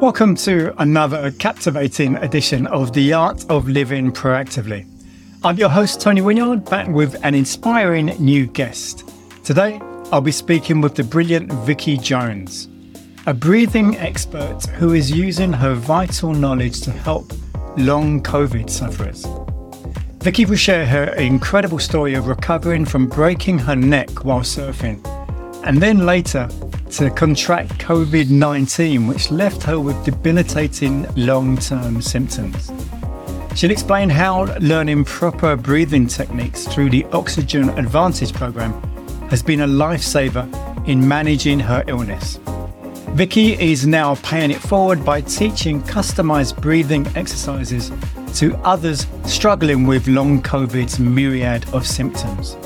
Welcome to another captivating edition of The Art of Living Proactively. I'm your host, Tony Winyard, back with an inspiring new guest. Today, I'll be speaking with the brilliant Vikki Jones, a breathing expert who is using her vital knowledge to help long COVID sufferers. Vikki will share her incredible story of recovering from breaking her neck while surfing, and then later to contract COVID 19, which left her with debilitating long term symptoms. She'll explain how learning proper breathing techniques through the Oxygen Advantage program has been a lifesaver in managing her illness. Vikki is now paying it forward by teaching customized breathing exercises to others struggling with long COVID's myriad of symptoms.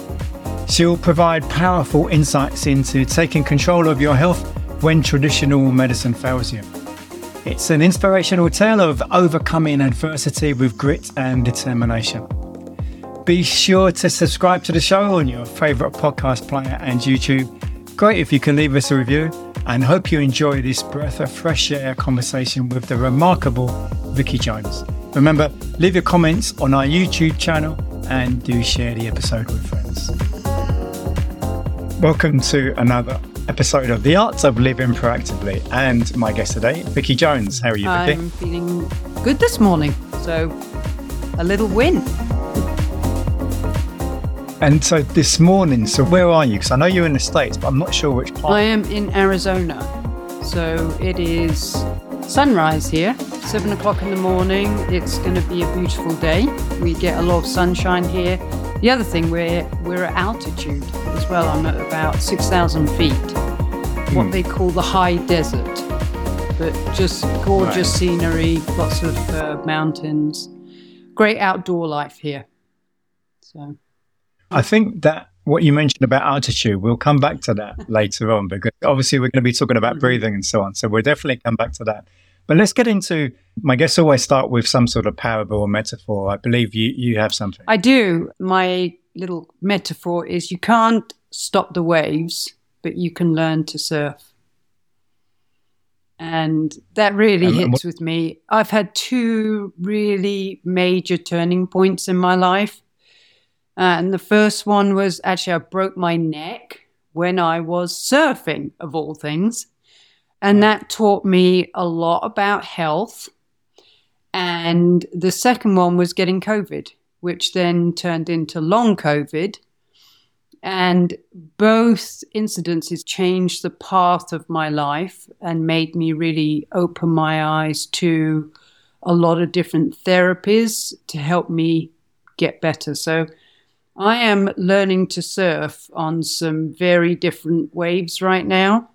She'll provide powerful insights into taking control of your health when traditional medicine fails you. It's an inspirational tale of overcoming adversity with grit and determination. Be sure to subscribe to the show on your favourite podcast player and YouTube. Great if you can leave us a review, and hope you enjoy this breath of fresh air conversation with the remarkable Vikki Jones. Remember, leave your comments on our YouTube channel and do share the episode with friends. Welcome to another episode of The Arts of Living Proactively. And my guest today, Vikki Jones. How are you, Vikki? I'm feeling good this morning. So, a little win. And so this morning, so where are you? Because I know you're in the States, but I'm not sure which part. I am in Arizona. So, it is sunrise here, seven o'clock in the morning. It's going to be a beautiful day. We get a lot of sunshine here. The other thing, we're, we're at altitude as well. I'm at about 6,000 feet, what they call the high desert. But just gorgeous Right. scenery, lots of uh, mountains, great outdoor life here. So, I think that what you mentioned about altitude, we'll come back to that later on because obviously we're going to be talking about breathing and so on. So we'll definitely come back to that. But let's get into my guests always start with some sort of parable or metaphor. I believe you, you have something. I do. My little metaphor is you can't stop the waves, but you can learn to surf. And that really And hits what- with me. I've had two really major turning points in my life. Uh, and the first one was actually I broke my neck when I was surfing, of all things. And that taught me a lot about health. And the second one was getting COVID, which then turned into long COVID. And both incidences changed the path of my life and made me really open my eyes to a lot of different therapies to help me get better. So I am learning to surf on some very different waves right now.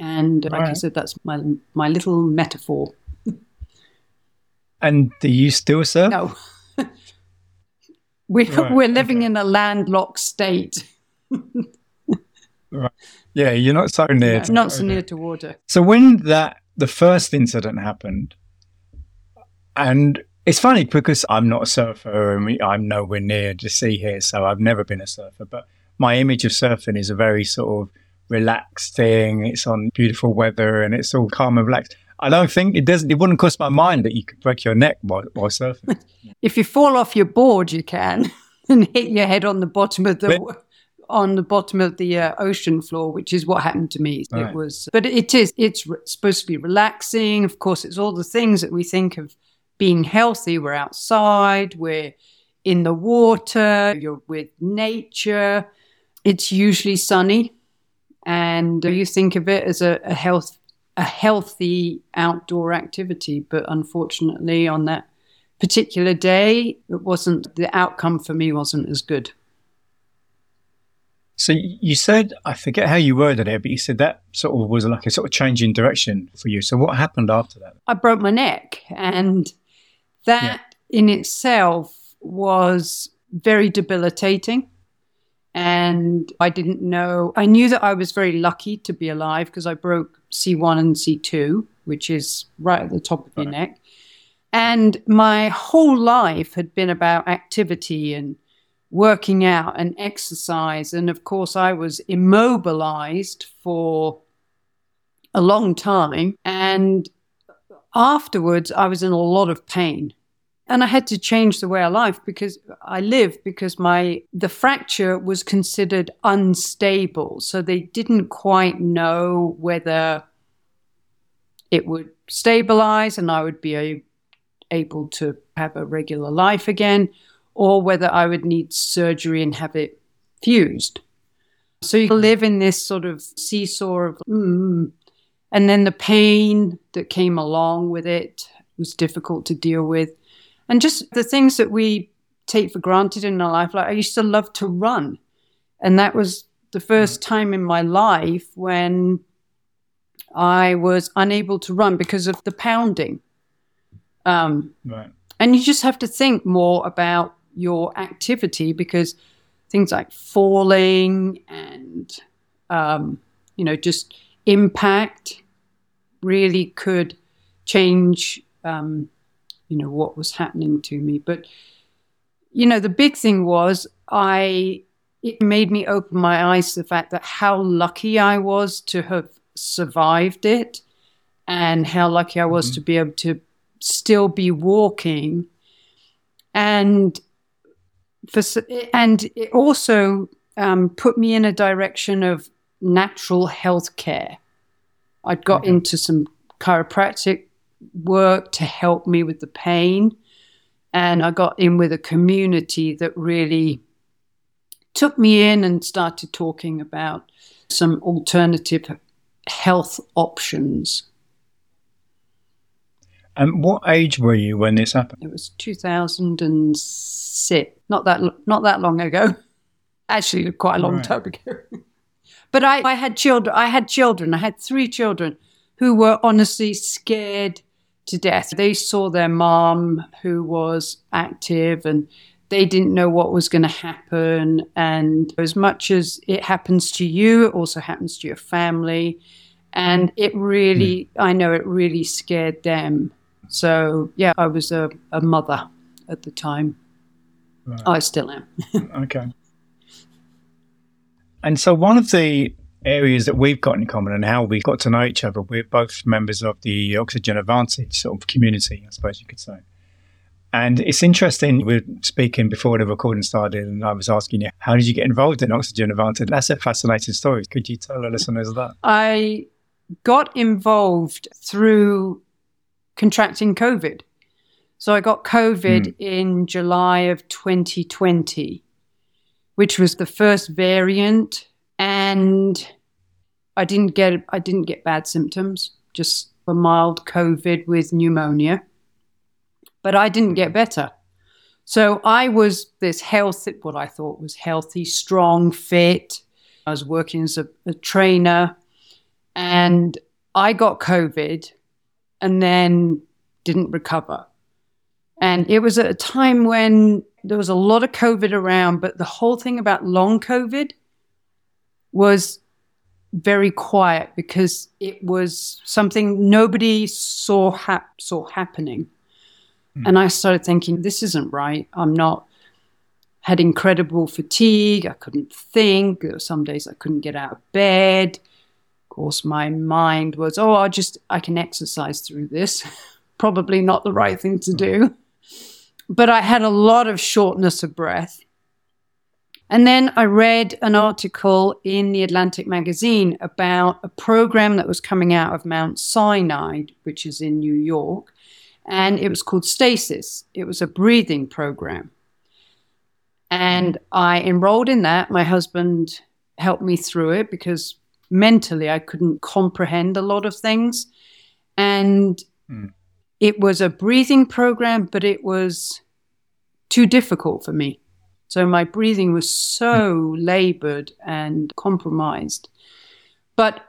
And like I Alright. said, that's my my little metaphor. And do you still surf? No. we're, Right, we're living in a landlocked state, right. Yeah, you're not so near. Yeah, to not so near to water. So when that the first incident happened, and it's funny because I'm not a surfer and we, I'm nowhere near the sea here, so I've never been a surfer. But my image of surfing is a very sort of relaxed thing. It's on beautiful weather and it's all calm and relaxed. I don't think it doesn't. It wouldn't cross my mind that you could break your neck while, while surfing. If you fall off your board, you can and hit your head on the bottom of the But- on the bottom of the uh, ocean floor, which is what happened to me. Right. It was, but it is. It's re- supposed to be relaxing. Of course, it's all the things that we think of being healthy. We're outside. We're in the water. You're with nature. It's usually sunny, and you think of it as a, a health a healthy outdoor activity. But unfortunately, on that particular day, it wasn't. The outcome for me wasn't as good. so you said I forget how you worded it, but you said that sort of was like a sort of change in direction for you. So what happened after that? I broke my neck, and that in itself was very debilitating. And I didn't know, I knew that I was very lucky to be alive because I broke C1 and C2, which is right at the top of your neck. And my whole life had been about activity and working out and exercise. And of course, I was immobilized for a long time. And afterwards, I was in a lot of pain. And I had to change the way I live because I live because my the fracture was considered unstable. So they didn't quite know whether it would stabilize and I would be a, able to have a regular life again, or whether I would need surgery and have it fused. So you live in this sort of seesaw of, mm, and then the pain that came along with it was difficult to deal with. And just the things that we take for granted in our life. Like I used to love to run. And that was the first time in my life when I was unable to run because of the pounding. Um, right. And you just have to think more about your activity because things like falling and, um, you know, just impact really could change, um, you know, what was happening to me. But, you know, the big thing was I, it made me open my eyes to the fact that how lucky I was to have survived it and how lucky I was mm-hmm. to be able to still be walking and for and it also um, put me in a direction of natural health care. I'd got okay. into some chiropractic work to help me with the pain, and I got in with a community that really took me in and started talking about some alternative health options. And what age were you when this happened? It was 2006. Not that not that long ago. Actually, quite a long right. time ago. but I, I had children. I had children. I had three children who were honestly scared to death. They saw their mom, who was active, and they didn't know what was going to happen. And as much as it happens to you, it also happens to your family. And it really, mm. I know it really scared them. So, yeah, I was a, a mother at the time. Right. I still am. okay. And so, one of the areas that we've got in common and how we got to know each other, we're both members of the Oxygen Advantage sort of community, I suppose you could say. And it's interesting, we are speaking before the recording started, and I was asking you, how did you get involved in Oxygen Advantage? That's a fascinating story. Could you tell the listeners that? I got involved through contracting COVID. So I got COVID mm. in July of 2020, which was the first variant, and I didn't get I didn't get bad symptoms, just a mild COVID with pneumonia but I didn't get better. So I was this healthy, what I thought was healthy, strong, fit. I was working as a, a trainer and I got COVID and then didn't recover. And it was at a time when there was a lot of COVID around, but the whole thing about long COVID was very quiet because it was something nobody saw ha- saw happening. Mm. And I started thinking, this isn't right. I'm not, had incredible fatigue. I couldn't think. There were some days I couldn't get out of bed. Of course, my mind was, oh, I just, I can exercise through this. Probably not the right thing to do. But I had a lot of shortness of breath. And then I read an article in the Atlantic magazine about a program that was coming out of Mount Sinai, which is in New York, and it was called Stasis. It was a breathing program. And I enrolled in that. My husband helped me through it because mentally I couldn't comprehend a lot of things. And mm. it was a breathing program, but it was too difficult for me. So my breathing was so labored and compromised. But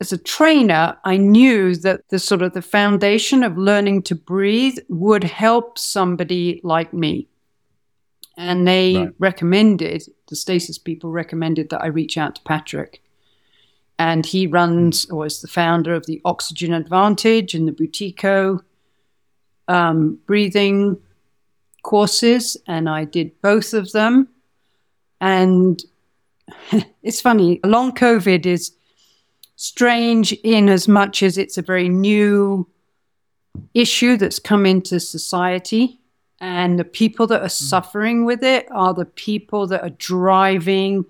as a trainer, I knew that the sort of the foundation of learning to breathe would help somebody like me. And they right. recommended, the stasis people recommended that I reach out to Patrick. And he runs or is the founder of the Oxygen Advantage and the Buteyko um, breathing courses. And I did both of them. And it's funny, long COVID is strange in as much as it's a very new issue that's come into society. And the people that are mm. suffering with it are the people that are driving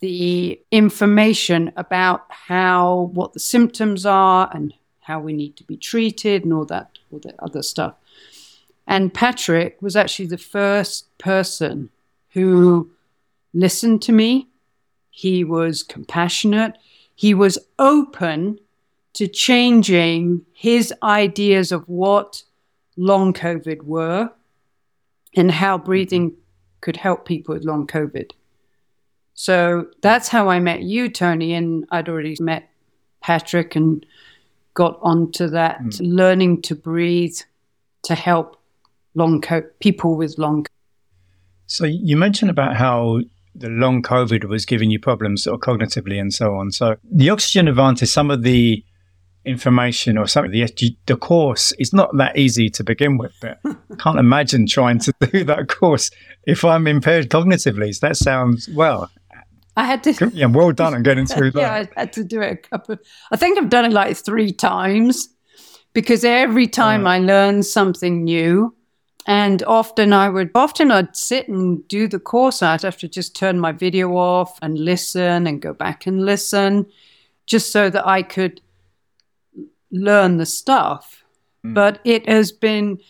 the information about how, what the symptoms are and how we need to be treated and all that, all that other stuff. And Patrick was actually the first person who listened to me. He was compassionate. He was open to changing his ideas of what long COVID were and how breathing could help people with long COVID. So that's how I met you, Tony, and I'd already met Patrick and got onto that mm. learning to breathe to help long co- people with long. So you mentioned about how the long COVID was giving you problems sort of cognitively and so on. So the oxygen advantage, some of the information or something, the, the course is not that easy to begin with, but I can't imagine trying to do that course if I'm impaired cognitively. So that sounds, well, I had to. Yeah, well done on getting through that. yeah, I had to do it a couple. I think I've done it like three times because every time uh, I learn something new, and often I would, often I'd sit and do the course. I'd have to just turn my video off and listen and go back and listen just so that I could learn the stuff. Mm. But it has been,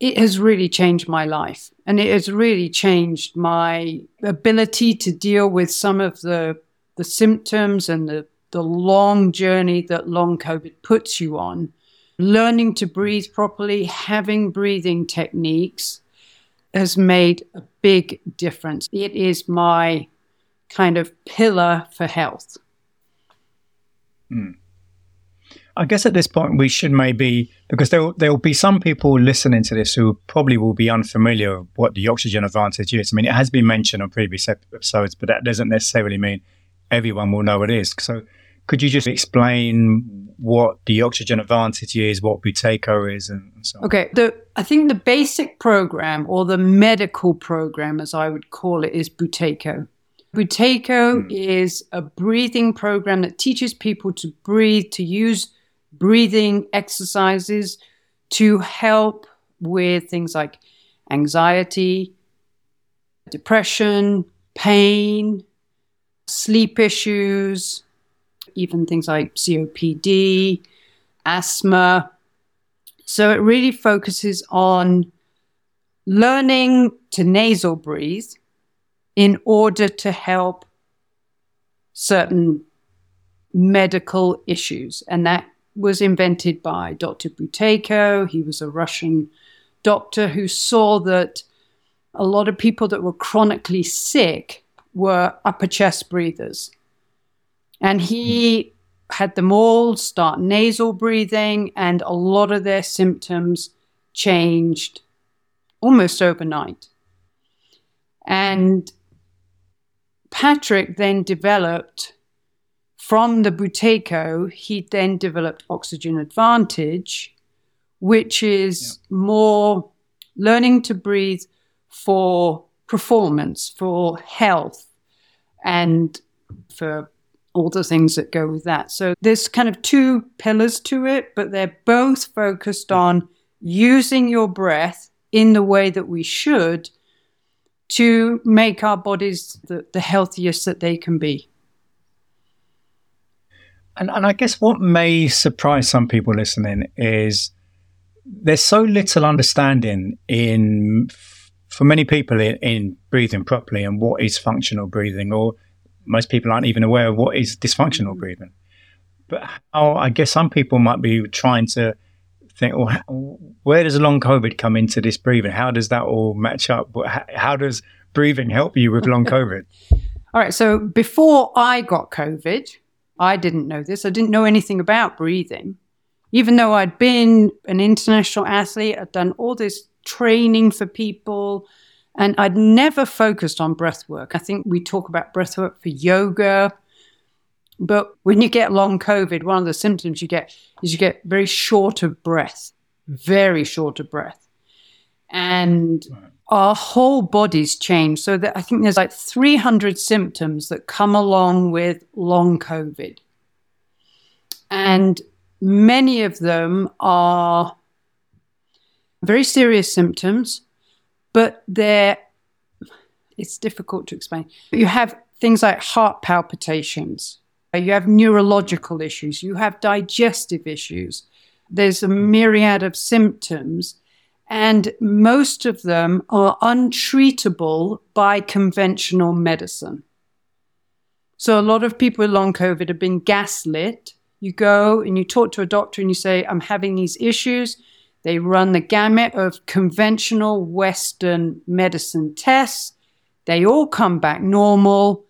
it has really changed my life. And it has really changed my ability to deal with some of the, the symptoms and the, the long journey that long COVID puts you on learning to breathe properly, having breathing techniques has made a big difference. It is my kind of pillar for health. Hmm. I guess at this point we should maybe because there there will be some people listening to this who probably will be unfamiliar with what the oxygen advantage is. I mean, it has been mentioned on previous episodes, but that doesn't necessarily mean everyone will know what it is. So, could you just explain what the oxygen advantage is, what Buteyko is, and, so on? Okay, the, I think the basic program or the medical program, as I would call it, is Buteyko. Buteyko hmm. is a breathing program that teaches people to breathe, to use breathing exercises to help with things like anxiety, depression, pain, sleep issues, even things like COPD, asthma. So it really focuses on learning to nasal breathe in order to help certain medical issues. And that was invented by Dr. Buteyko. He was a Russian doctor who saw that a lot of people that were chronically sick were upper chest breathers. And he had them all start nasal breathing, and a lot of their symptoms changed almost overnight. And Patrick then developed from the Buteyko, he then developed Oxygen Advantage, which is yeah. more learning to breathe for performance, for health, and for all the things that go with that. So there's kind of two pillars to it, but they're both focused mm-hmm. on using your breath in the way that we should to make our bodies the, the healthiest that they can be. And, and I guess what may surprise some people listening is there's so little understanding in for many people in, in breathing properly and what is functional breathing or most people aren't even aware of what is dysfunctional mm. breathing. But how I guess some people might be trying to think, well, where does long COVID come into this breathing? How does that all match up? How does breathing help you with long COVID? all right. So before I got COVID, I didn't know this. I didn't know anything about breathing. Even though I'd been an international athlete, I'd done all this training for people, and I'd never focused on breath work. I think we talk about breath work for yoga. But when you get long COVID, one of the symptoms you get is you get very short of breath, very short of breath. And our whole bodies change. So that I think there's like 300 symptoms that come along with long COVID. And many of them are very serious symptoms, but they're, it's difficult to explain. You have things like heart palpitations, uh, you have neurological issues, you have digestive issues. There's a myriad of symptoms, and most of them are untreatable by conventional medicine. So, a lot of people with long COVID have been gaslit. You go and you talk to a doctor and you say, I'm having these issues. They run the gamut of conventional Western medicine tests. They all come back normal,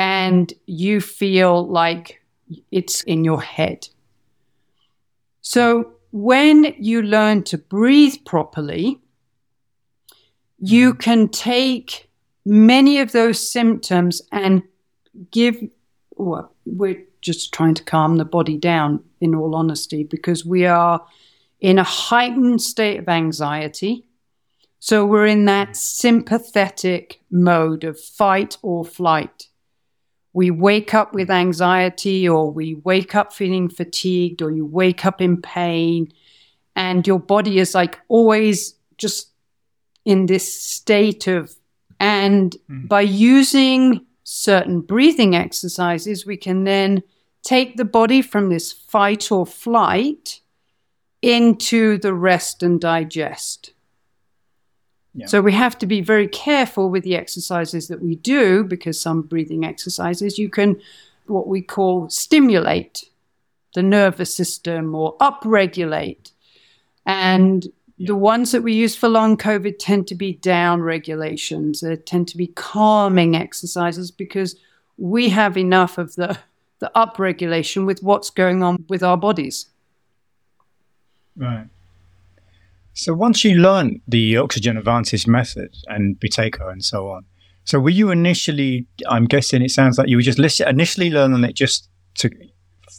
and you feel like it's in your head. So, when you learn to breathe properly, you mm. can take many of those symptoms and give, well, we're just trying to calm the body down, in all honesty, because we are in a heightened state of anxiety. So we're in that sympathetic mode of fight or flight. We wake up with anxiety, or we wake up feeling fatigued, or you wake up in pain, and your body is like always just in this state of. And mm. by using certain breathing exercises, we can then take the body from this fight or flight into the rest and digest. Yeah. So we have to be very careful with the exercises that we do because some breathing exercises you can what we call stimulate the nervous system or upregulate. And yeah. the ones that we use for long COVID tend to be down regulations. They tend to be calming exercises because we have enough of the, the upregulation with what's going on with our bodies. Right. So once you learned the oxygen advantage method and Buteyko and so on, so were you initially? I'm guessing it sounds like you were just initially learning it just to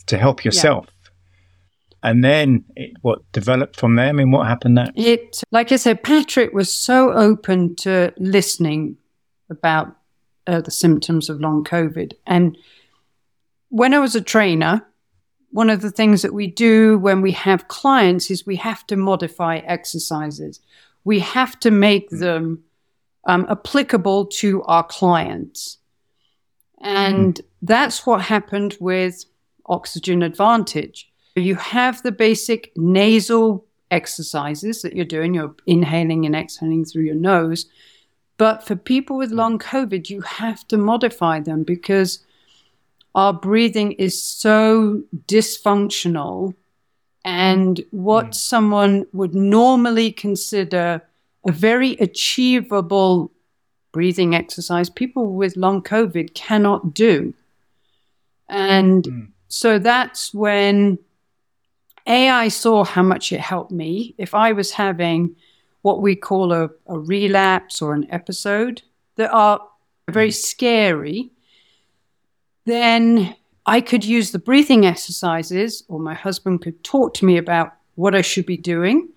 to help yourself, yeah. and then it, what developed from there. I mean, what happened there? It, like I said, Patrick was so open to listening about uh, the symptoms of long COVID, and when I was a trainer, one of the things that we do when we have clients is we have to modify exercises. We have to make mm. them um, applicable to our clients. And mm. that's what happened with Oxygen Advantage. You have the basic nasal exercises that you're doing, you're inhaling and exhaling through your nose. But for people with long COVID, you have to modify them because our breathing is so dysfunctional and what mm. someone would normally consider a very achievable breathing exercise people with long covid cannot do and mm. so that's when ai saw how much it helped me if i was having what we call a, a relapse or an episode that are very mm. scary then I could use the breathing exercises, or my husband could talk to me about what I should be doing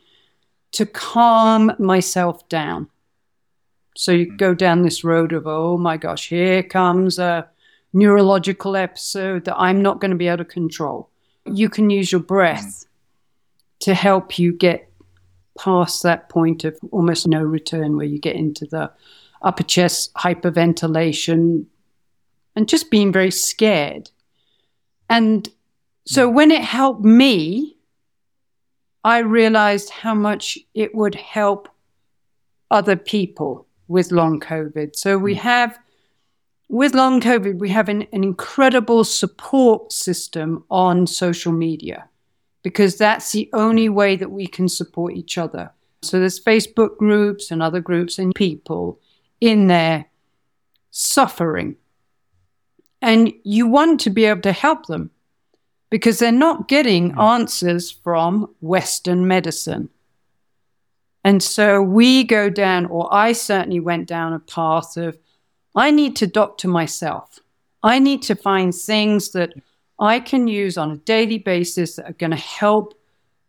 to calm myself down. So you go down this road of, oh my gosh, here comes a neurological episode that I'm not going to be able to control. You can use your breath mm. to help you get past that point of almost no return where you get into the upper chest hyperventilation, and just being very scared. And so when it helped me, I realized how much it would help other people with long COVID. So we hmm. have, with long COVID, we have an, an incredible support system on social media because that's the only way that we can support each other. So there's Facebook groups and other groups and people in there suffering and you want to be able to help them because they're not getting mm. answers from Western medicine. And so we go down, or I certainly went down a path of I need to doctor myself. I need to find things that I can use on a daily basis that are going to help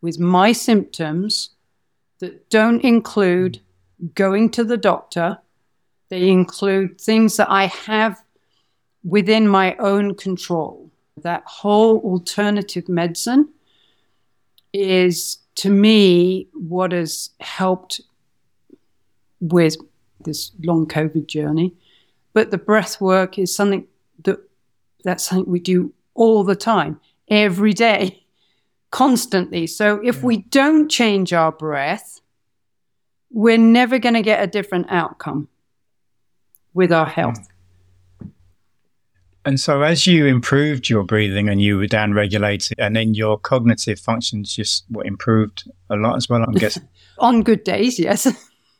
with my symptoms that don't include going to the doctor. They include things that I have within my own control. That whole alternative medicine is, to me, what has helped with this long COVID journey. But the breath work is something that that's something we do all the time, every day, constantly. So if we don't change our breath, we're never going to get a different outcome with our health. And so, as you improved your breathing and you were down regulated, and then your cognitive functions just were improved a lot as well, I'm guessing. On good days, yes.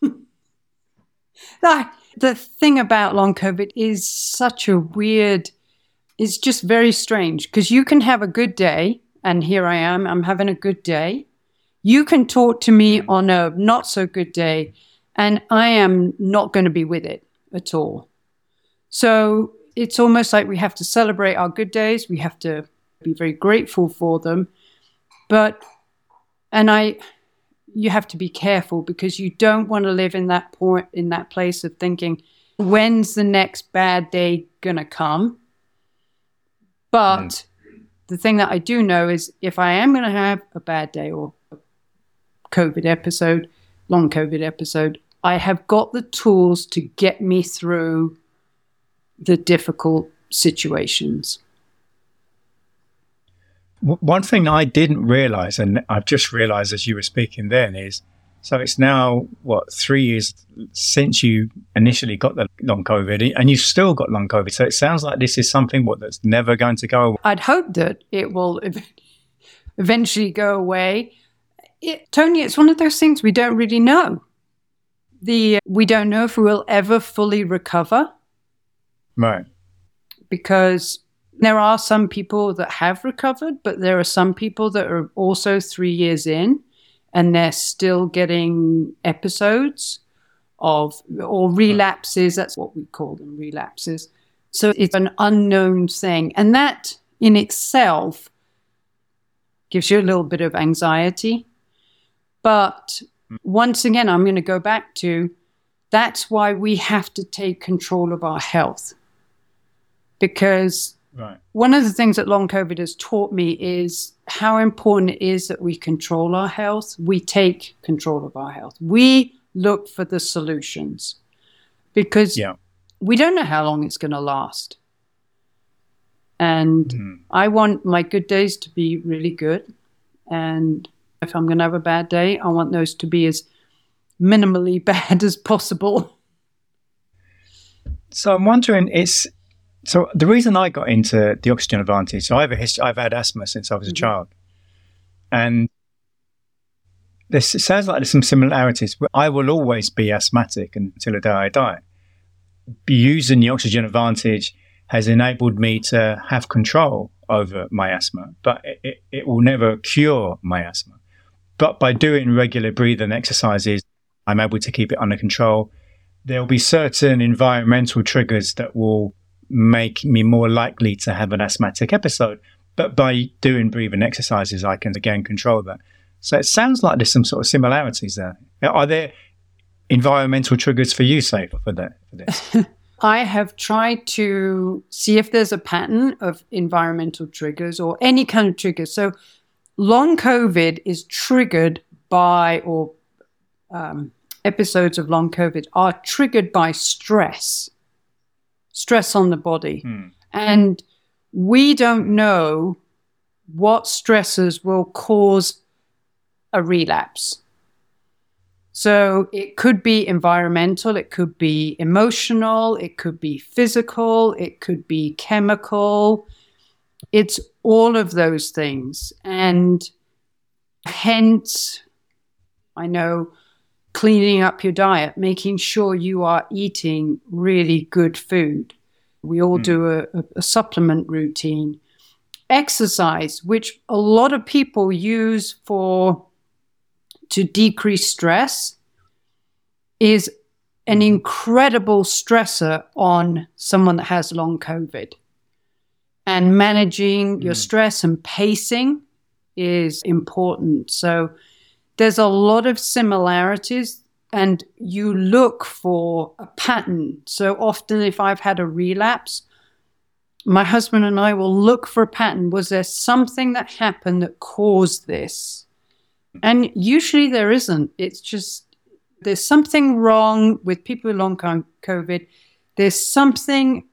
like, the thing about long COVID is such a weird, it's just very strange because you can have a good day, and here I am, I'm having a good day. You can talk to me mm. on a not so good day, and I am not going to be with it at all. So it's almost like we have to celebrate our good days, we have to be very grateful for them. But, and I, you have to be careful because you don't want to live in that point in that place of thinking when's the next bad day going to come but mm. the thing that i do know is if i am going to have a bad day or a covid episode long covid episode i have got the tools to get me through the difficult situations one thing I didn't realize, and I've just realized as you were speaking then, is so it's now what three years since you initially got the long COVID, and you've still got long COVID. So it sounds like this is something what that's never going to go. away. I'd hope that it will eventually go away. It, Tony, it's one of those things we don't really know. The we don't know if we will ever fully recover. Right. Because there are some people that have recovered, but there are some people that are also three years in and they're still getting episodes of or relapses. That's what we call them relapses. So it's an unknown thing. And that in itself gives you a little bit of anxiety. But hmm. once again, I'm going to go back to that's why we have to take control of our health. Because Right. One of the things that long COVID has taught me is how important it is that we control our health. We take control of our health. We look for the solutions because yeah. we don't know how long it's going to last. And mm. I want my good days to be really good. And if I'm going to have a bad day, I want those to be as minimally bad as possible. So I'm wondering, it's so the reason I got into the oxygen advantage, so I have a history, I've had asthma since I was a mm-hmm. child, and this it sounds like there's some similarities. I will always be asthmatic until the day I die. Using the oxygen advantage has enabled me to have control over my asthma, but it, it, it will never cure my asthma. But by doing regular breathing exercises, I'm able to keep it under control. There will be certain environmental triggers that will make me more likely to have an asthmatic episode. But by doing breathing exercises, I can again control that. So it sounds like there's some sort of similarities there. Are there environmental triggers for you, say, for that? For this? I have tried to see if there's a pattern of environmental triggers or any kind of triggers. So long COVID is triggered by, or um, episodes of long COVID are triggered by stress stress on the body. Hmm. And we don't know what stressors will cause a relapse. So it could be environmental, it could be emotional, it could be physical, it could be chemical. It's all of those things. And hence, I know cleaning up your diet, making sure you are eating really good food. We all mm. do a, a, supplement routine. Exercise, which a lot of people use for to decrease stress, is an incredible stressor on someone that has long COVID. And managing mm. your stress and pacing is important. So, there's a lot of similarities and you look for a pattern. So often, if I've had a relapse, my husband and I will look for a pattern. Was there something that happened that caused this? And usually there isn't. It's just there's something wrong with people with long COVID. There's something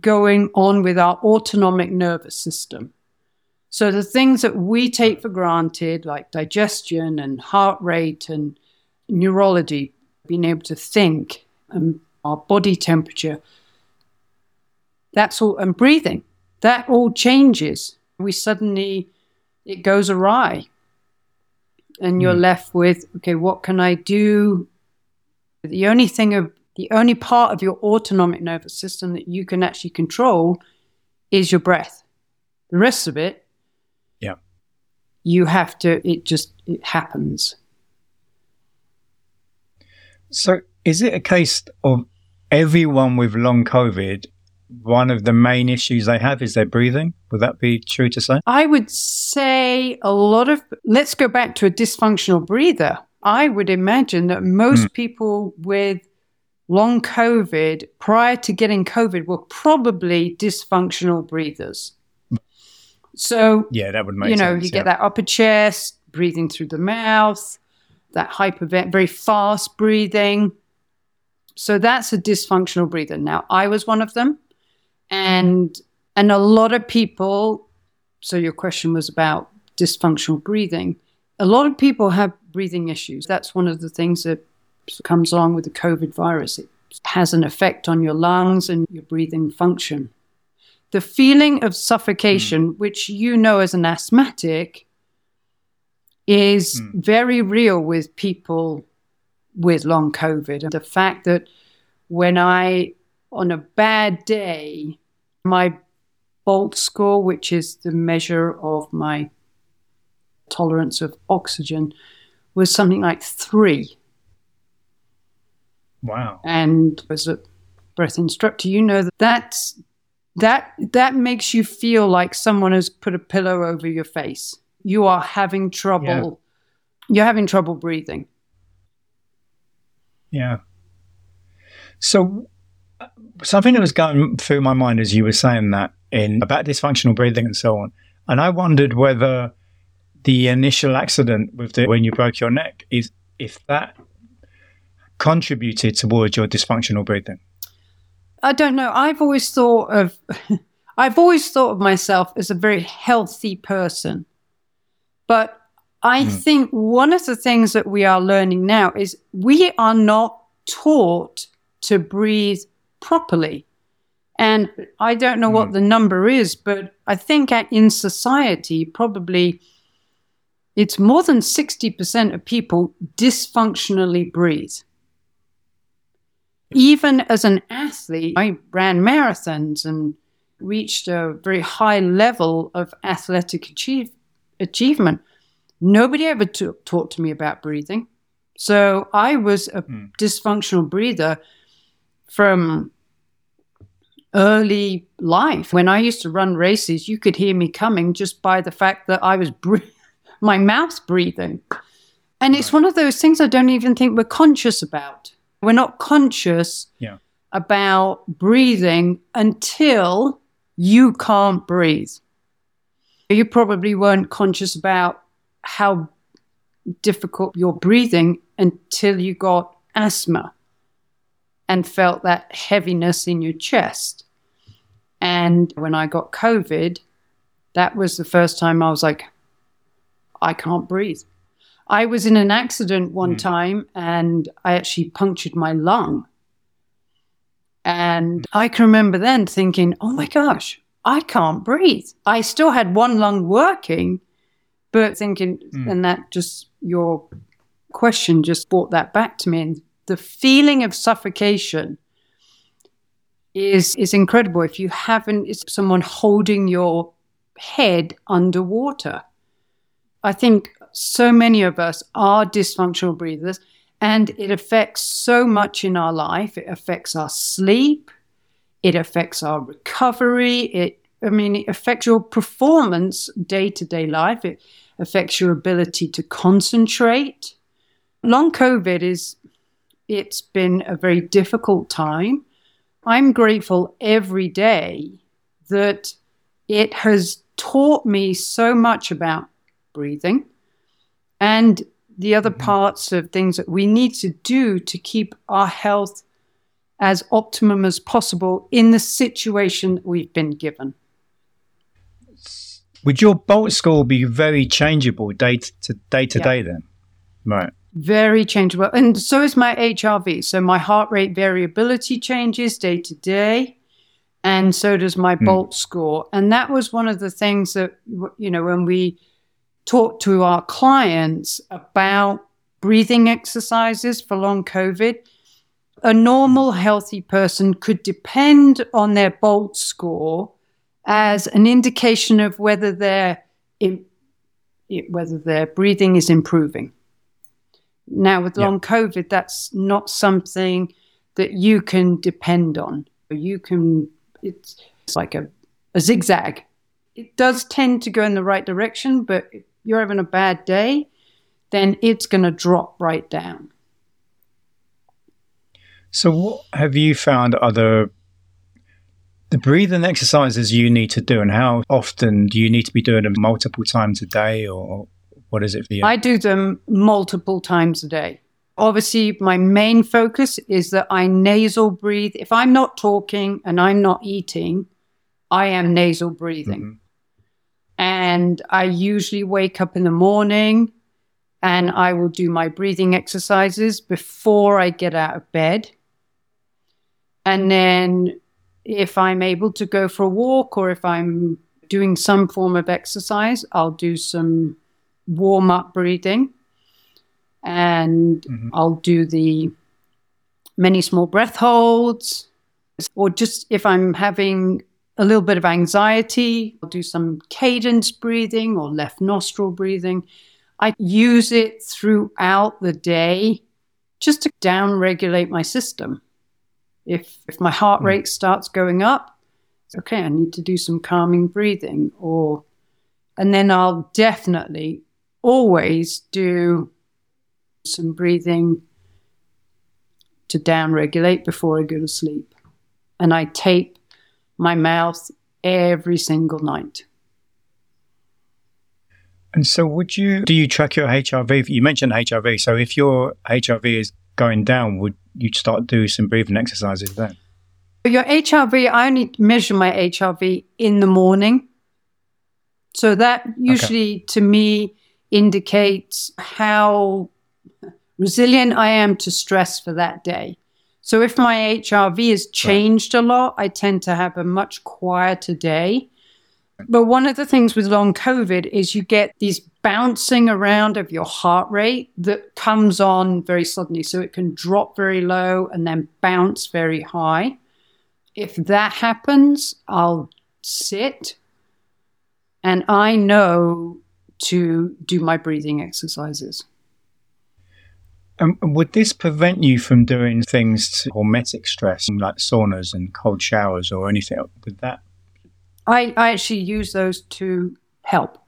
going on with our autonomic nervous system. So the things that we take for granted, like digestion and heart rate and neurology, being able to think and our body temperature, that's all, and breathing, that all changes. We suddenly, it goes awry. And you're mm. left with, okay, what can I do? The only thing of, the only part of your autonomic nervous system that you can actually control is your breath. The rest of it, you have to. It just it happens. So, is it a case of everyone with long COVID one of the main issues they have is their breathing. Would that be true to say? I would say a lot of, let's go back to a dysfunctional breather. I would imagine that most mm. people with long COVID prior to getting COVID were probably dysfunctional breathers. So, yeah, that would make you know, sense, you yeah. get that upper chest, breathing through the mouth, that hypervent, very fast breathing. So that's a dysfunctional breather. Now, I was one of them and and a lot of people so your question was about dysfunctional breathing a lot of people have breathing issues that's one of the things that comes along with the covid virus it has an effect on your lungs and your breathing function the feeling of suffocation mm. which you know as an asthmatic is mm. very real with people with long covid and the fact that when i on a bad day, my BOLT score, which is the measure of my tolerance of oxygen, was something like three. Wow. And as a breath instructor, you know that that's, that, that makes you feel like someone has put a pillow over your face. You are having trouble. Yeah. You're having trouble breathing. Yeah. So, something that was going through my mind as you were saying that in about dysfunctional breathing and so on, and I wondered whether the initial accident with the, when you broke your neck is if that contributed towards your dysfunctional breathing. I don't know. I've always thought of I've always thought of myself as a very healthy person. But I mm. think one of the things that we are learning now is we are not taught to breathe properly. And I don't know mm. what hmm. the number is, but I think in society, probably it's more than 60% of people dysfunctionally breathe. Even as an athlete, I ran marathons and reached a very high level of athletic achieve, achievement. Nobody ever t- taught to me about breathing. So I was a mm. dysfunctional breather from early life. When I used to run races, you could hear me coming just by the fact that I was bre- my mouth breathing. And it's one of those things I don't even think we're conscious about. We're not conscious yeah. about breathing until you can't breathe. You probably weren't conscious about how difficult you're breathing until you got asthma and felt that heaviness in your chest. And when I got COVID, that was the first time I was like, I can't breathe. I was in an accident one mm. time and I actually punctured my lung. And I can remember then thinking, oh my gosh, I can't breathe. I still had one lung working, but thinking, mm. and that just, your question just brought that back to me. And the feeling of suffocation is is incredible if you haven't it's someone holding your head underwater i think so many of us are dysfunctional breathers and it affects so much in our life. It affects our sleep. It affects our recovery. It i mean it affects your performance day to day life. It affects your ability to concentrate. Long covid is it's been a very difficult time. I'm grateful every day that it has taught me so much about breathing and the other Mm-hmm. parts of things that we need to do to keep our health as optimum as possible in the situation that we've been given. Would your BOLT score be very changeable day to day to Yeah. day then? Right. Very changeable. And so is my HRV. So my heart rate variability changes day to day. And so does my BOLT score. And that was one of the things that, you know, when we talked to our clients about breathing exercises for long COVID, a normal healthy person could depend on their BOLT score as an indication of whether their whether their breathing is improving. Now, with Yeah. long COVID, that's not something that you can depend on. You can, it's, it's like a, a zigzag. It does tend to go in the right direction, but if you're having a bad day, then it's going to drop right down. So, what have you found are the breathing exercises you need to do, and how often do you need to be doing them multiple times a day, or what is it for you? I do them multiple times a day. Obviously, my main focus is that I nasal breathe. If I'm not talking and I'm not eating, I am nasal breathing. Mhm. And I usually wake up in the morning and I will do my breathing exercises before I get out of bed. And then if I'm able to go for a walk or if I'm doing some form of exercise, I'll do some warm up breathing and Mhm. I'll do the many small breath holds. Or just if I'm having a little bit of anxiety, I'll do some cadence breathing or left nostril breathing. I use it throughout the day just to down regulate my system. If, if my heart Mm. rate starts going up, okay, I need to do some calming breathing or and then I'll definitely always do some breathing to down regulate before I go to sleep. And I tape my mouth every single night. And so, would you do you track your HRV? You mentioned HRV. So, if your HRV is going down, would you start do some breathing exercises then? Your HRV, I only measure my HRV in the morning. So that usually to me indicates how resilient I am to stress for that day. So if my HRV has changed a lot, I tend to have a much quieter day. But one of the things with long COVID is you get these bouncing around of your heart rate that comes on very suddenly. So it can drop very low and then bounce very high. If that happens, I'll sit and I know to do my breathing exercises. Um, would this prevent you from doing things to hormetic stress, like saunas and cold showers or anything? Would that? I, I actually use those to help.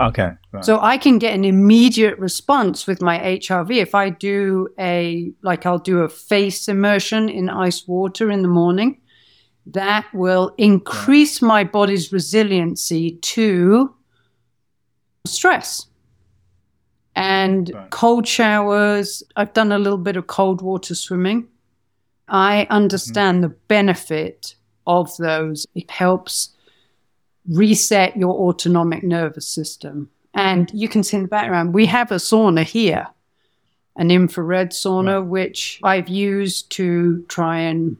Okay. Right. So I can get an immediate response with my HRV. If I do a, like I'll do a face immersion in ice water in the morning, that will increase my body's resiliency to stress. And Right. cold showers, I've done a little bit of cold water swimming. I mm-hmm. understand the benefit of those. It helps reset your autonomic nervous system. And you can see in the background, we have a sauna here, an infrared sauna, which I've used to try and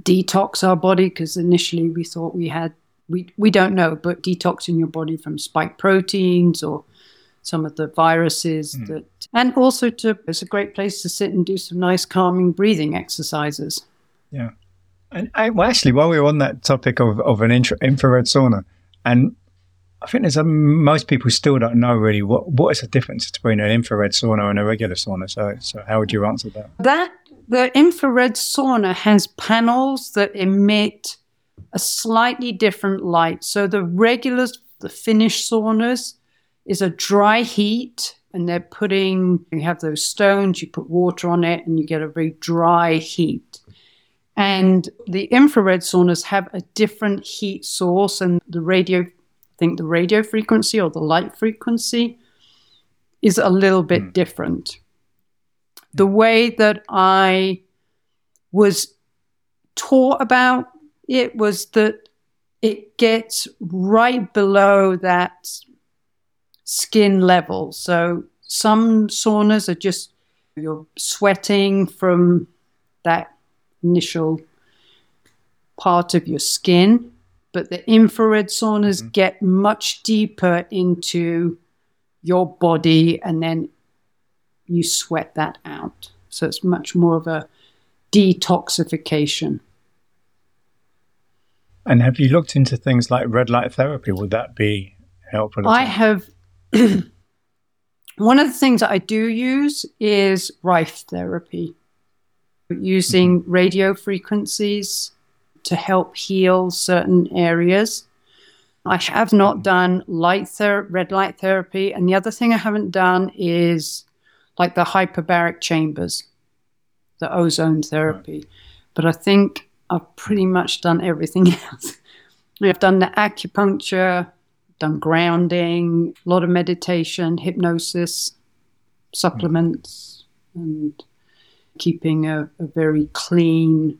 detox our body because initially we thought we had, we, we don't know, but detoxing your body from spike proteins or some of the viruses hmm. that, and also to, it's a great place to sit and do some nice calming breathing exercises. Yeah. And I, well, actually, while we were on that topic of, of an infra- infrared sauna, and I think there's a, most people still don't know really what, what is the difference between an infrared sauna and a regular sauna. So, so how would you answer that? That the infrared sauna has panels that emit a slightly different light. So the regular, the Finnish saunas is a dry heat, and they're putting you have those stones, you put water on it, and you get a very dry heat. And the infrared saunas have a different heat source, and the radio, I think the radio frequency or the light frequency is a little bit mm. different. The way that I was taught about it was that it gets right below that skin level. So some saunas are just you're sweating from that initial part of your skin, but the infrared saunas mm-hmm. get much deeper into your body and then you sweat that out. So it's much more of a detoxification. And have you looked into things like red light therapy? Would that be helpful? I have. one of the things that I do use is Rife therapy, using radio frequencies to help heal certain areas. I have not done light ther- red light therapy, and the other thing I haven't done is like the hyperbaric chambers, the ozone therapy. Right. But I think I've pretty much done everything else. I've done the acupuncture, done grounding, a lot of meditation, hypnosis, supplements, mm. and keeping a, a, very clean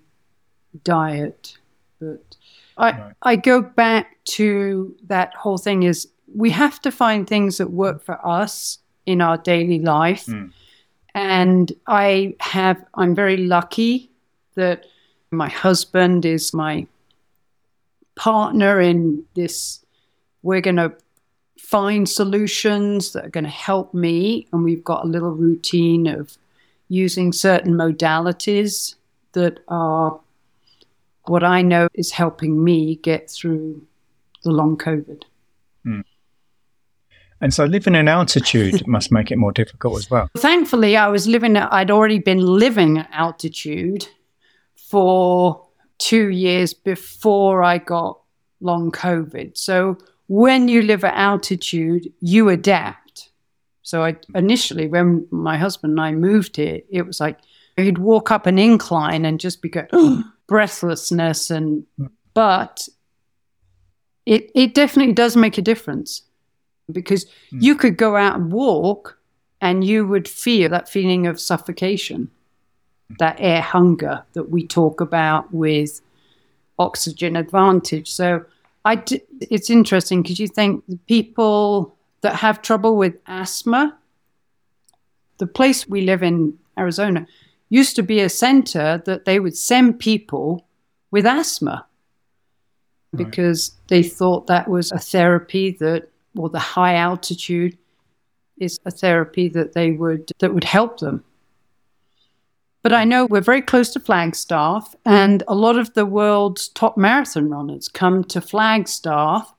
diet. But I, right. I go back to that whole thing is we have to find things that work for us in our daily life. Mm. And I have, I'm very lucky that my husband is my partner in this. We're going to find solutions that are going to help me. And we've got a little routine of using certain modalities that are what I know is helping me get through the long COVID. Mm. And so living in altitude must make it more difficult as well. Thankfully, I was living, I'd already been living at altitude for two years before I got long COVID. So when you live at altitude, you adapt. So I initially, when my husband and I moved here, it was like he'd walk up an incline and just be going, oh, breathlessness and but it it definitely does make a difference because mm. you could go out and walk and you would feel that feeling of suffocation that air hunger that we talk about with oxygen advantage. So I d- it's interesting because you think people that have trouble with asthma, the place we live in, Arizona, used to be a center that they would send people with asthma because right. they thought that was a therapy that, or the high altitude is a therapy that they would that would help them. But I know we're very close to Flagstaff, and a lot of the world's top marathon runners come to Flagstaff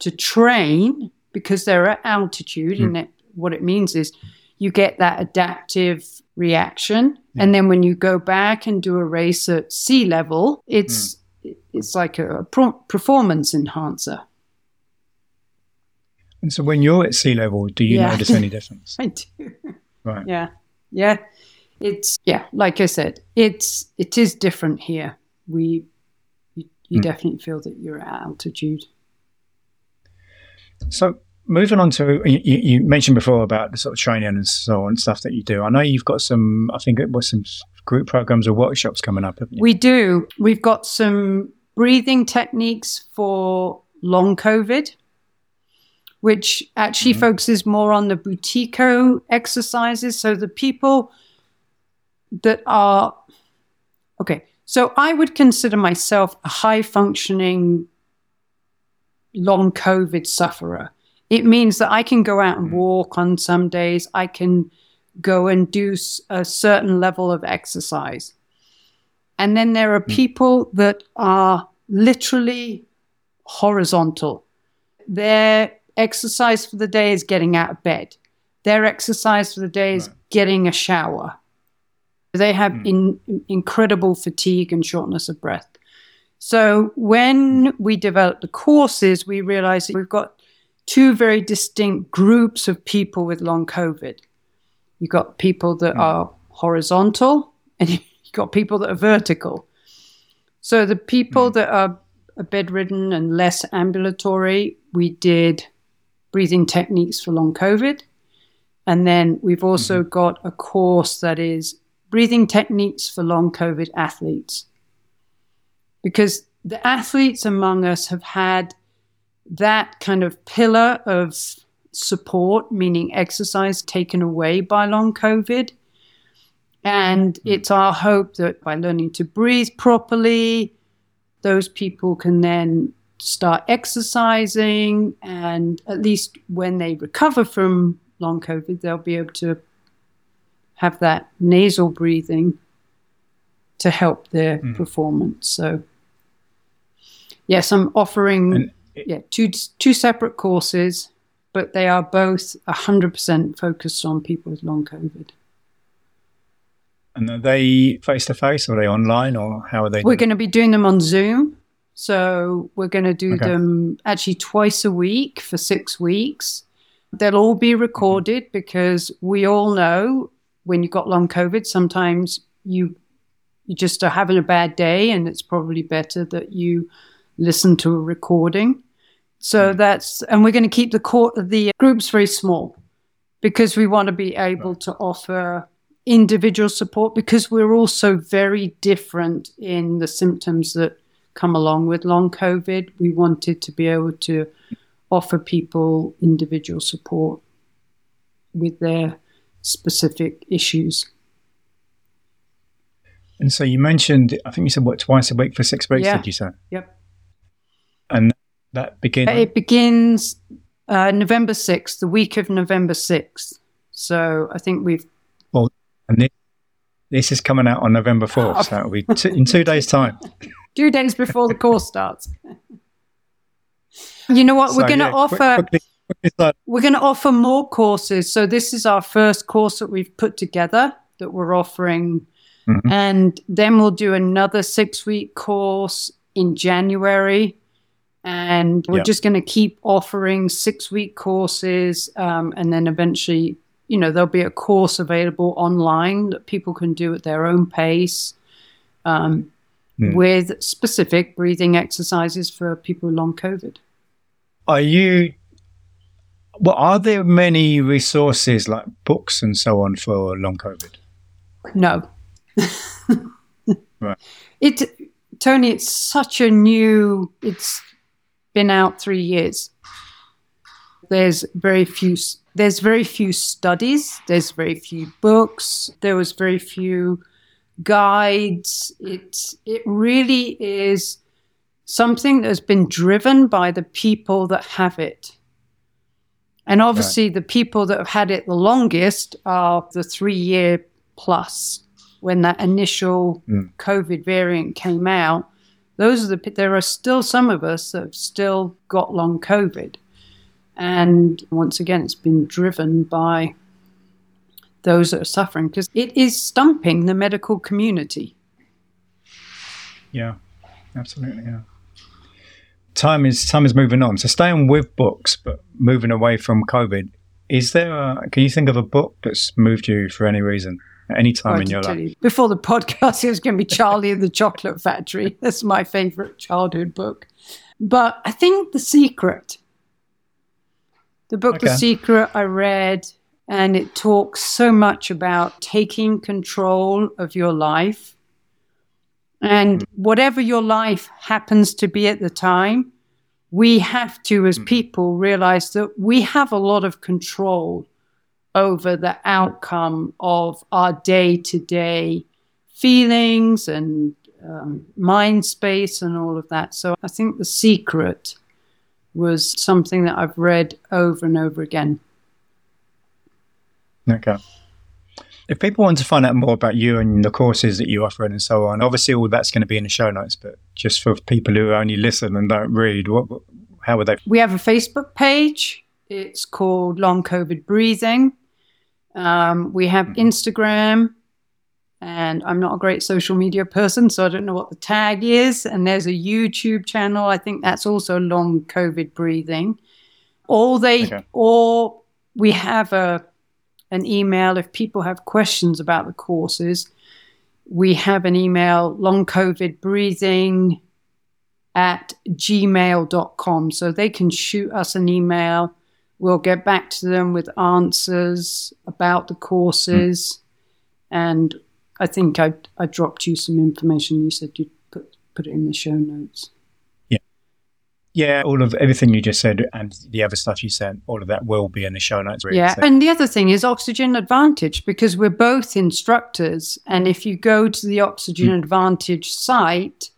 to train because they're at altitude. Mm. And it, what it means is you get that adaptive reaction. Yeah. And then when you go back and do a race at sea level, it's, mm. it's like a pro- performance enhancer. And so when you're at sea level, do you yeah. notice any difference? I do. Right. Yeah. Yeah it's yeah, like I said, it's it is different here. We you, you mm. definitely feel that you're at altitude. So moving on to you, you, mentioned before about the sort of training and so on stuff that you do. I know you've got some. I think it was some group programs or workshops coming up. We do. We've got some breathing techniques for long COVID, which actually mm-hmm. focuses more on the Buteyko exercises. So the people that are okay. So I would consider myself a high functioning long COVID sufferer. It means that I can go out and mm. walk on some days. I can go and do a certain level of exercise. And then there are mm. people that are literally horizontal. Their exercise for the day is getting out of bed. Their exercise for the day is right. getting a shower. They have mm. in, incredible fatigue and shortness of breath. So when we developed the courses, we realized we've got two very distinct groups of people with long COVID. You've got people that mm. are horizontal and you've got people that are vertical. So the people mm. that are bedridden and less ambulatory, we did breathing techniques for long COVID. And then we've also mm-hmm. got a course that is breathing techniques for long COVID athletes. Because the athletes among us have had that kind of pillar of support, meaning exercise, taken away by long COVID. And mm-hmm. it's our hope that by learning to breathe properly, those people can then start exercising. And at least when they recover from long COVID, they'll be able to have that nasal breathing to help their mm. performance. So, yes, I'm offering and yeah two two separate courses, but they are both 100% focused on people with long COVID. And are they face to face or are they online or how are they? We're going to be doing them on Zoom. So we're going to do okay. them actually twice a week for six weeks. They'll all be recorded because we all know when you've got long COVID, sometimes you you just are having a bad day, and it's probably better that you listen to a recording. So mm. that's and we're going to keep the court the groups very small because we want to be able to offer individual support because we're also very different in the symptoms that come along with long COVID. We wanted to be able to offer people individual support with their specific issues. And so you mentioned, I think you said what twice a week for six weeks. Yeah. Did you say? Yep. And that begins. It begins uh, November sixth, the week of November sixth. So I think we've. Well, and this, this is coming out on November fourth. so that'll be in two days' time. two days before the course starts. you know what? So, we're going to yeah, offer. Quickly, we're going to offer more courses. So this is our first course that we've put together that we're offering. Mm-hmm. And then we'll do another six week course in January. And we're yep. just going to keep offering six week courses. Um, and then eventually, you know, there'll be a course available online that people can do at their own pace um, mm. with specific breathing exercises for people with long COVID. Are you well, are there many resources like books and so on for long COVID? No. right. It, Tony, it's such a new. It's been out three years. There's very few. There's very few studies. There's very few books. There was very few guides. It's it really is something that's been driven by the people that have it. And obviously, right. the people that have had it the longest are the three year plus when that initial mm. COVID variant came out. Those are the, there are still some of us that have still got long COVID. And once again, it's been driven by those that are suffering because it is stumping the medical community. Yeah, absolutely. Yeah time is time is moving on. So staying with books, but moving away from COVID. Is there? A, can you think of a book that's moved you for any reason any time in your life? You, before the podcast, it was going to be Charlie and the Chocolate Factory. That's my favorite childhood book. But I think The Secret. The book okay. The Secret I read, and it talks so much about taking control of your life and mm. whatever your life happens to be at the time, we have to, as mm. people, realize that we have a lot of control over the outcome of our day to day feelings and um, mind space and all of that. So I think The Secret was something that I've read over and over again. Okay. If people want to find out more about you and the courses that you offer and so on, obviously all that's going to be in the show notes. But just for people who only listen and don't read, what, how would they? We have a Facebook page. It's called Long COVID Breathing. Um, we have mm-hmm. Instagram, and I'm not a great social media person, so I don't know what the tag is. And there's a YouTube channel. I think that's also Long COVID Breathing. All they, okay. or we have a an email if people have questions about the courses. we have an email, long COVID breathing at gmail.com. So they can shoot us an email. We'll get back to them with answers about the courses. Mm. And I think I, I dropped you some information. You said you'd put, put it in the show notes. Yeah, all of everything you just said and the other stuff you said, all of that will be in the show notes. Really, yeah, so. and the other thing is Oxygen Advantage because we're both instructors, and if you go to the Oxygen mm. Advantage site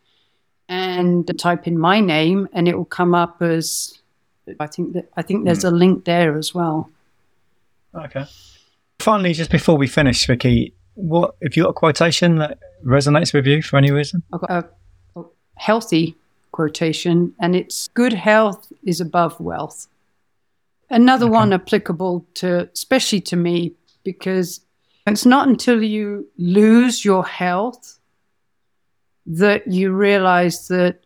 and type in my name, and it will come up as I think that I think there's mm. a link there as well. Okay. Finally, just before we finish, Vikki, what if you got a quotation that resonates with you for any reason? I've got a, a healthy quotation, and it's good health is above wealth. Another okay. one applicable to, especially to me, because it's not until you lose your health that you realize that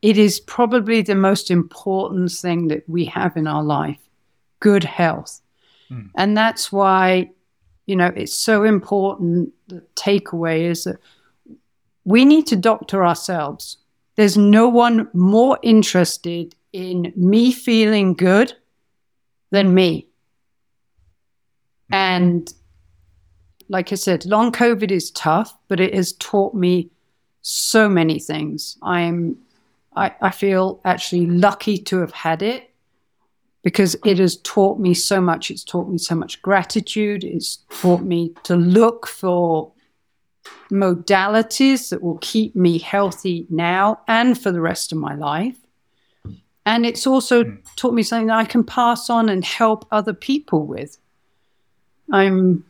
it is probably the most important thing that we have in our life good health. Mm. And that's why, you know, it's so important. The takeaway is that we need to doctor ourselves. There's no one more interested in me feeling good than me. And like I said, long COVID is tough, but it has taught me so many things. I'm I, I feel actually lucky to have had it because it has taught me so much. It's taught me so much gratitude. It's taught me to look for modalities that will keep me healthy now and for the rest of my life. And it's also mm. taught me something that I can pass on and help other people with. I'm,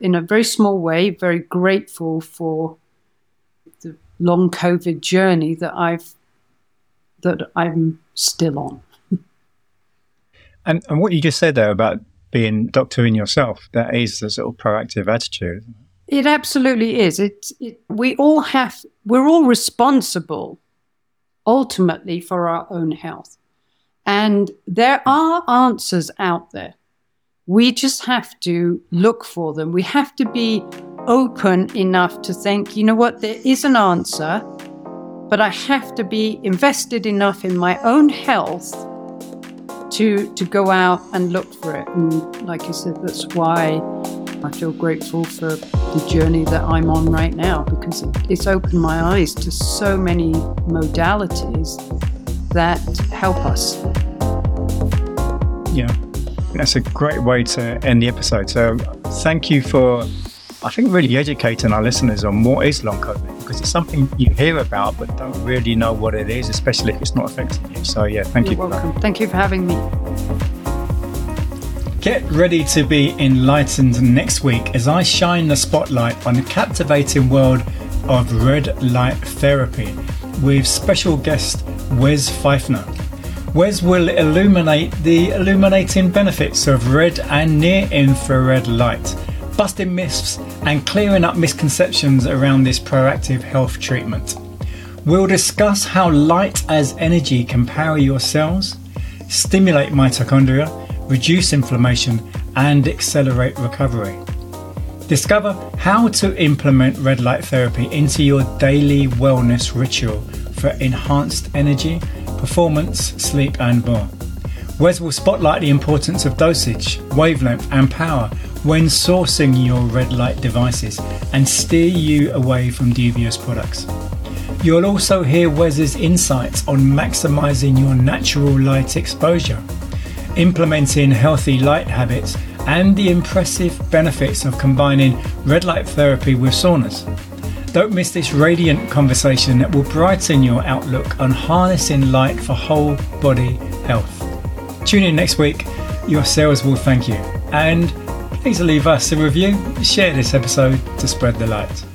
in a very small way, very grateful for the long COVID journey that I've that I'm still on. and and what you just said there about being doctoring yourself, that is the sort of proactive attitude. It absolutely is. It, it, we all have, we're all responsible ultimately for our own health. And there are answers out there. We just have to look for them. We have to be open enough to think, you know what, there is an answer, but I have to be invested enough in my own health to to go out and look for it. And like I said, that's why I feel grateful for the journey that I'm on right now because it's opened my eyes to so many modalities that help us. Yeah, that's a great way to end the episode. So, thank you for, I think, really educating our listeners on what is long COVID because it's something you hear about but don't really know what it is, especially if it's not affecting you. So, yeah, thank You're you. welcome. Thank you for having me. Get ready to be enlightened next week as I shine the spotlight on the captivating world of red light therapy with special guest Wes Feifner. Wes will illuminate the illuminating benefits of red and near infrared light, busting myths and clearing up misconceptions around this proactive health treatment. We'll discuss how light as energy can power your cells, stimulate mitochondria, reduce inflammation, and accelerate recovery. Discover how to implement red light therapy into your daily wellness ritual for enhanced energy, performance, sleep, and more. Wes will spotlight the importance of dosage, wavelength, and power when sourcing your red light devices and steer you away from dubious products. You'll also hear Wes's insights on maximizing your natural light exposure implementing healthy light habits, and the impressive benefits of combining red light therapy with saunas. Don't miss this radiant conversation that will brighten your outlook on harnessing light for whole body health. Tune in next week, your cells will thank you. And please leave us a review, share this episode to spread the light.